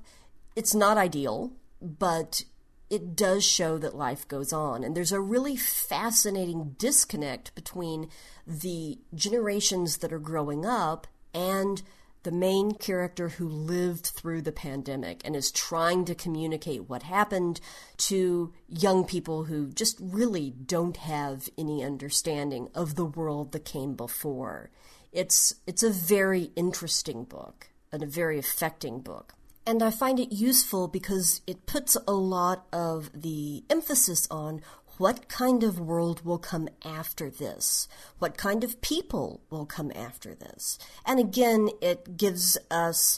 it's not ideal, but it does show that life goes on. And there's a really fascinating disconnect between the generations that are growing up and the main character who lived through the pandemic and is trying to communicate what happened to young people who just really don't have any understanding of the world that came before. It's it's a very interesting book and a very affecting book. And I find it useful because it puts a lot of the emphasis on what kind of world will come after this? What kind of people will come after this? And again, it gives us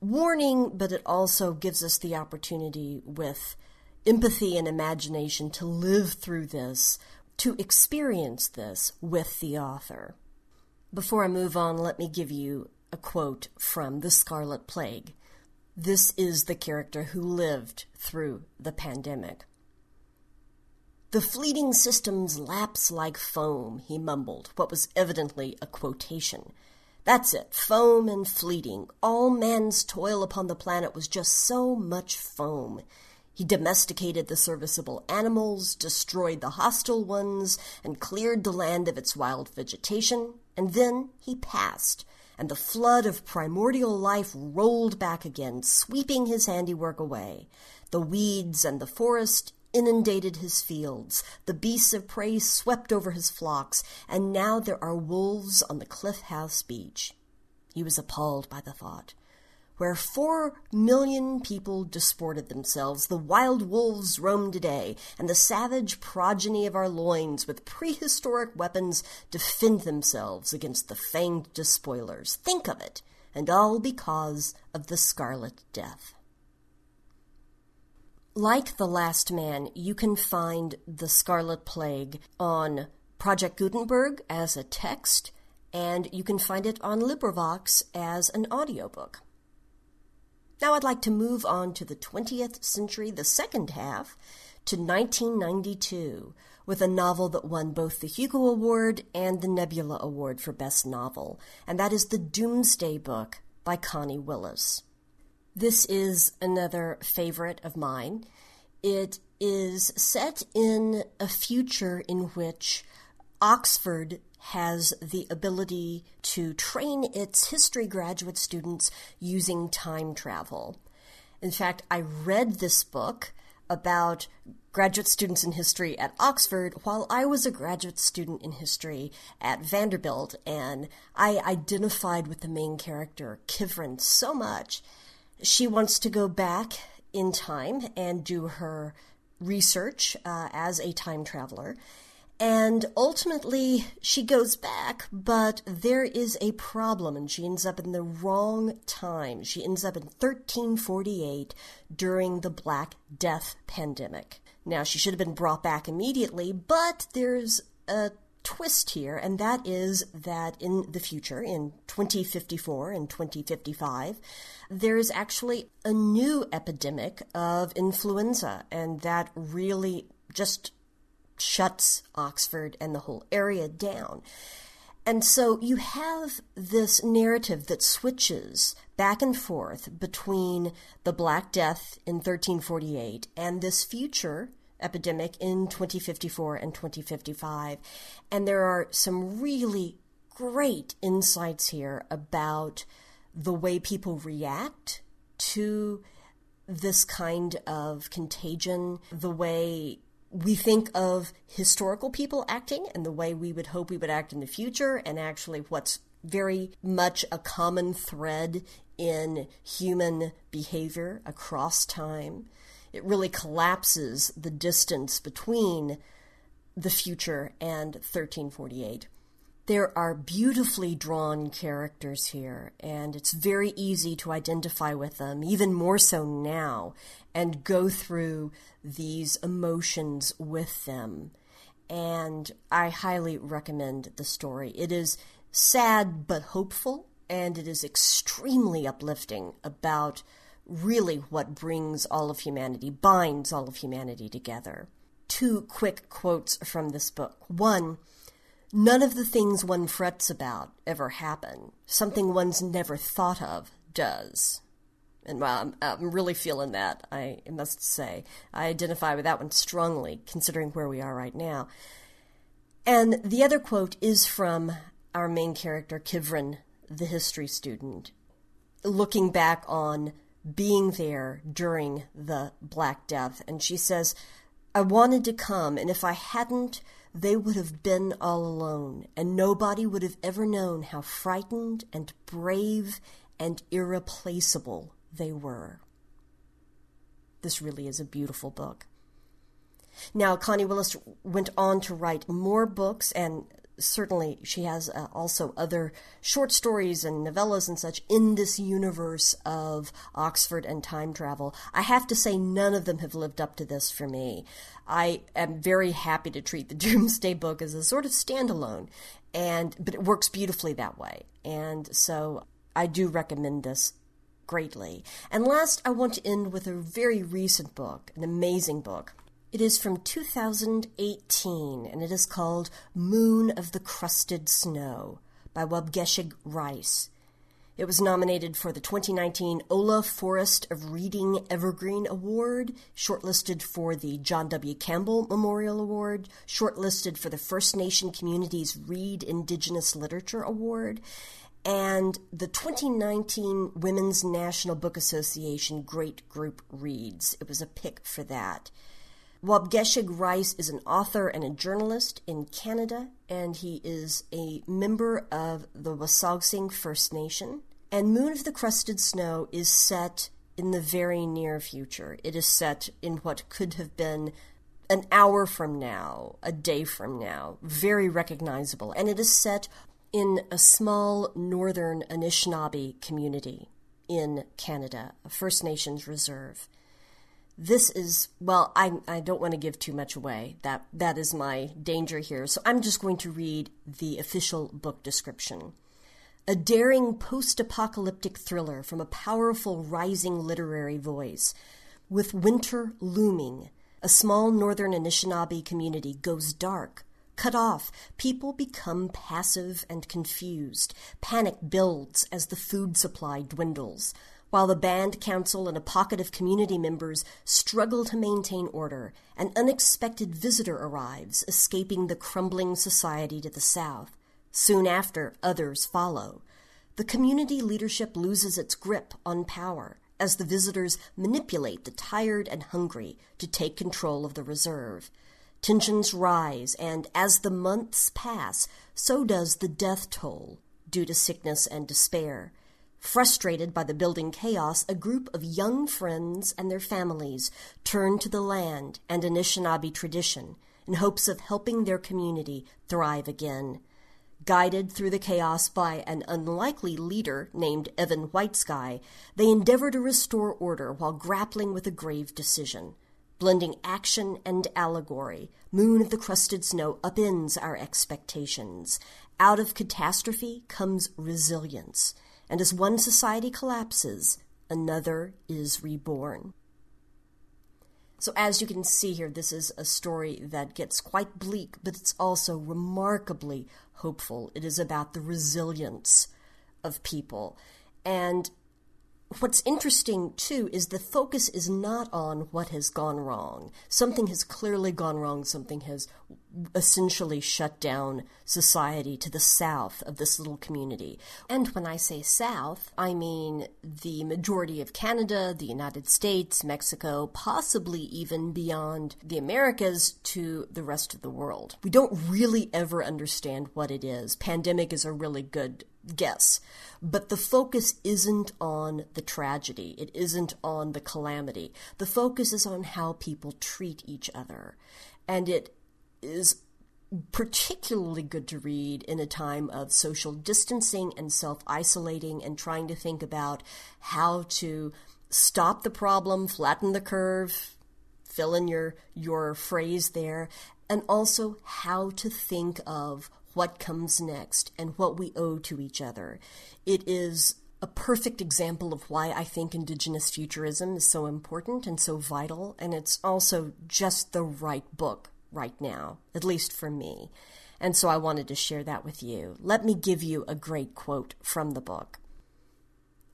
warning, but it also gives us the opportunity with empathy and imagination to live through this, to experience this with the author. Before I move on, let me give you a quote from The Scarlet Plague. This is the character who lived through the pandemic. The fleeting systems lapse like foam, he mumbled, what was evidently a quotation. That's it, foam and fleeting. All man's toil upon the planet was just so much foam. He domesticated the serviceable animals, destroyed the hostile ones, and cleared the land of its wild vegetation, and then he passed, and the flood of primordial life rolled back again, sweeping his handiwork away. The weeds and the forest inundated his fields, the beasts of prey swept over his flocks, and now there are wolves on the cliff house beach. He was appalled by the thought. Where four million people disported themselves, the wild wolves roam today, and the savage progeny of our loins with prehistoric weapons defend themselves against the fanged despoilers. Think of it, and all because of the Scarlet Death. Like The Last Man, you can find The Scarlet Plague on Project Gutenberg as a text, and you can find it on LibriVox as an audiobook. Now I'd like to move on to the 20th century, the second half, to 1992, with a novel that won both the Hugo Award and the Nebula Award for Best Novel, and that is The Doomsday Book by Connie Willis. This is another favorite of mine. It is set in a future in which Oxford has the ability to train its history graduate students using time travel. In fact, I read this book about graduate students in history at Oxford while I was a graduate student in history at Vanderbilt, and I identified with the main character, Kivrin, so much she wants to go back in time and do her research uh, as a time traveler. And ultimately, she goes back, but there is a problem, and she ends up in the wrong time. She ends up in 1348 during the Black Death pandemic. Now, she should have been brought back immediately, but there's a twist here, and that is that in the future, in 2054 and 2055, there is actually a new epidemic of influenza, and that really just shuts Oxford and the whole area down. And so you have this narrative that switches back and forth between the Black Death in 1348 and this future epidemic in 2054 and 2055. And there are some really great insights here about the way people react to this kind of contagion, the way we think of historical people acting and the way we would hope we would act in the future, and actually what's very much a common thread in human behavior across time it really collapses the distance between the future and 1348. There are beautifully drawn characters here, and it's very easy to identify with them, even more so now, and go through these emotions with them. And I highly recommend the story. It is sad but hopeful, and it is extremely uplifting about really what brings all of humanity, binds all of humanity together. Two quick quotes from this book. One, none of the things one frets about ever happen. Something one's never thought of does. And well, I'm, I'm really feeling that, I must say. I identify with that one strongly, considering where we are right now. And the other quote is from our main character, Kivrin, the history student, looking back on being there during the Black Death. And she says, I wanted to come, and if I hadn't, they would have been all alone, and nobody would have ever known how frightened and brave and irreplaceable they were. This really is a beautiful book. Now, Connie Willis went on to write more books and certainly she has uh, also other short stories and novellas and such in this universe of Oxford and time travel. I have to say, none of them have lived up to this for me. I am very happy to treat the Doomsday Book as a sort of standalone, and but it works beautifully that way. And so I do recommend this greatly. And last, I want to end with a very recent book, an amazing book. It is from 2018 and it is called Moon of the Crusted Snow by Waubgeshig Rice. It was nominated for the 2019 OLA Forest of Reading Evergreen Award, shortlisted for the John W. Campbell Memorial Award, shortlisted for the First Nation Communities Read Indigenous Literature Award, and the 2019 Women's National Book Association Great Group Reads. It was a pick for that. Waubgeshig Rice is an author and a journalist in Canada, and he is a member of the Wasauksing First Nation. And Moon of the Crusted Snow is set in the very near future. It is set in what could have been an hour from now, a day from now, very recognizable. And it is set in a small northern Anishinaabe community in Canada, a First Nations reserve this is well I, I don't want to give too much away. That that is my danger here. So i'm just going to read the official book description. A daring post-apocalyptic thriller from a powerful rising literary voice. With winter looming a small northern anishinaabe community goes dark cut off. People become passive and confused. Panic builds as the food supply dwindles while the band council and a pocket of community members struggle to maintain order, an unexpected visitor arrives, escaping the crumbling society to the south. Soon after, others follow. The community leadership loses its grip on power as the visitors manipulate the tired and hungry to take control of the reserve. Tensions rise, and as the months pass, so does the death toll due to sickness and despair. Frustrated by the building chaos, a group of young friends and their families turn to the land and Anishinaabe tradition in hopes of helping their community thrive again. Guided through the chaos by an unlikely leader named Evan Whitesky, they endeavor to restore order while grappling with a grave decision. Blending action and allegory, Moon of the Crusted Snow upends our expectations. Out of catastrophe comes resilience and as one society collapses, another is reborn. So, as you can see here, this is a story that gets quite bleak, but it's also remarkably hopeful. It is about the resilience of people. And what's interesting too is the focus is not on what has gone wrong. Something has clearly gone wrong, something has essentially shut down society to the south of this little community. And when I say south, I mean the majority of Canada, the United States, Mexico, possibly even beyond the Americas to the rest of the world. We don't really ever understand what it is. Pandemic is a really good guess. But the focus isn't on the tragedy, it isn't on the calamity. The focus is on how people treat each other. And it is particularly good to read in a time of social distancing and self isolating and trying to think about how to stop the problem, flatten the curve, fill in your, your phrase there, and also how to think of what comes next and what we owe to each other. It is a perfect example of why I think Indigenous futurism is so important and so vital, and it's also just the right book right now, at least for me. And so I wanted to share that with you. Let me give you a great quote from the book.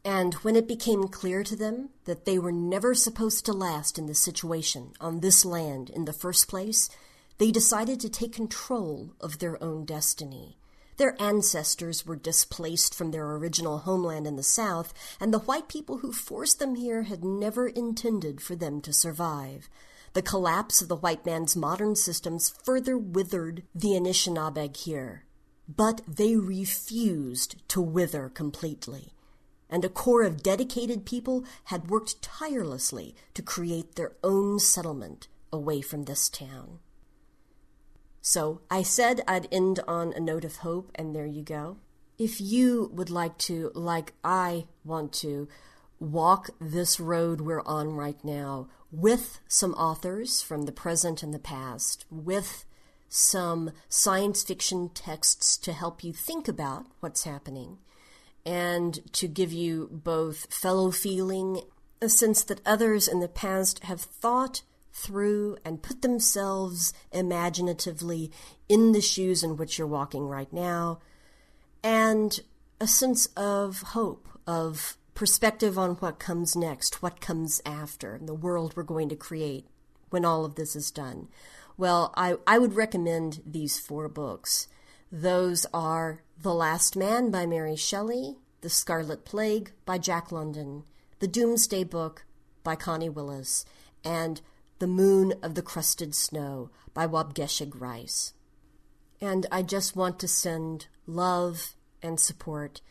And when it became clear to them that they were never supposed to last in this situation on this land in the first place, they decided to take control of their own destiny. Their ancestors were displaced from their original homeland in the South, and the white people who forced them here had never intended for them to survive. The collapse of the white man's modern systems further withered the Anishinaabeg here. But they refused to wither completely. And a core of dedicated people had worked tirelessly to create their own settlement away from this town. So I said I'd end on a note of hope, and there you go. If you would like to, like I want to, walk this road we're on right now with some authors from the present and the past, with some science fiction texts to help you think about what's happening, and to give you both fellow feeling, a sense that others in the past have thought through and put themselves imaginatively in the shoes in which you're walking right now, and a sense of hope, of perspective on what comes next, what comes after, the world we're going to create when all of this is done. Well, I, I would recommend these four books. Those are The Last Man by Mary Shelley, The Scarlet Plague by Jack London, The Doomsday Book by Connie Willis, and The Moon of the Crusted Snow by Waubgeshig Rice. And I just want to send love and support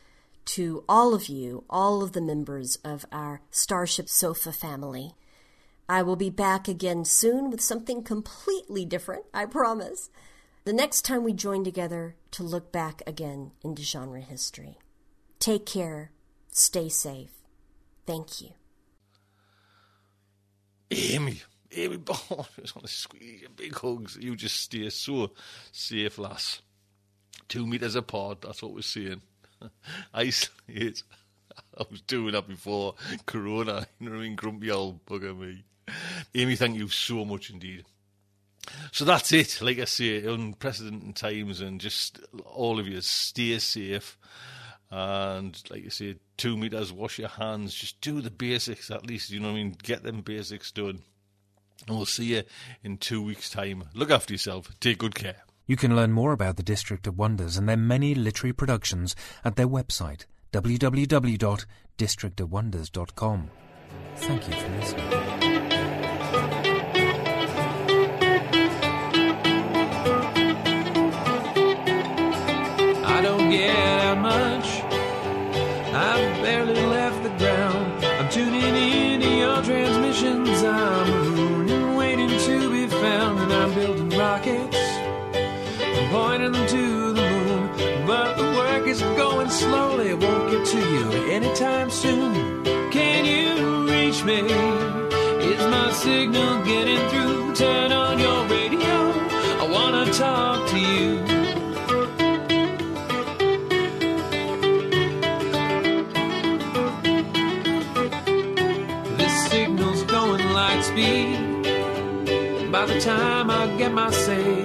to all of you, all of the members of our Starship Sofa family. I will be back again soon with something completely different, I promise. The next time we join together to look back again into genre history. Take care. Stay safe. Thank you. Amy, Amy Bond, just want to squeeze your big hugs. You just stay so safe, lass. Two meters apart, that's what we're saying. isolate. I was doing that before Corona. You know what I mean? Grumpy old bugger me. Amy, thank you so much indeed. So that's it. Like I say, unprecedented times, and just all of you stay safe. And like I say, two meters, wash your hands, just do the basics at least. You know what I mean? Get them basics done. And we'll see you in two weeks' time. Look after yourself. Take good care. You can learn more about the District of Wonders and their many literary productions at their website www.districtofwonders.com. Thank you for listening. Pointing them to the moon. But the work is going slowly. It won't get to you anytime soon. Can you reach me? Is my signal getting through? Turn on your radio. I wanna talk to you. This signal's going light speed. By the time I get my say,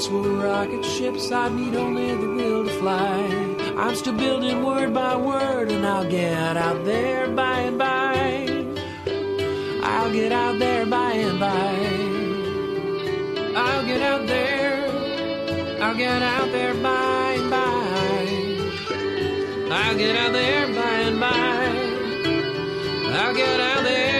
Books were rocket ships, I'd need only the will to fly. I'm still building word by word, and I'll get out there by and by. I'll get out there by and by. I'll get out there. I'll get out there by and by. I'll get out there by and by. I'll get out there,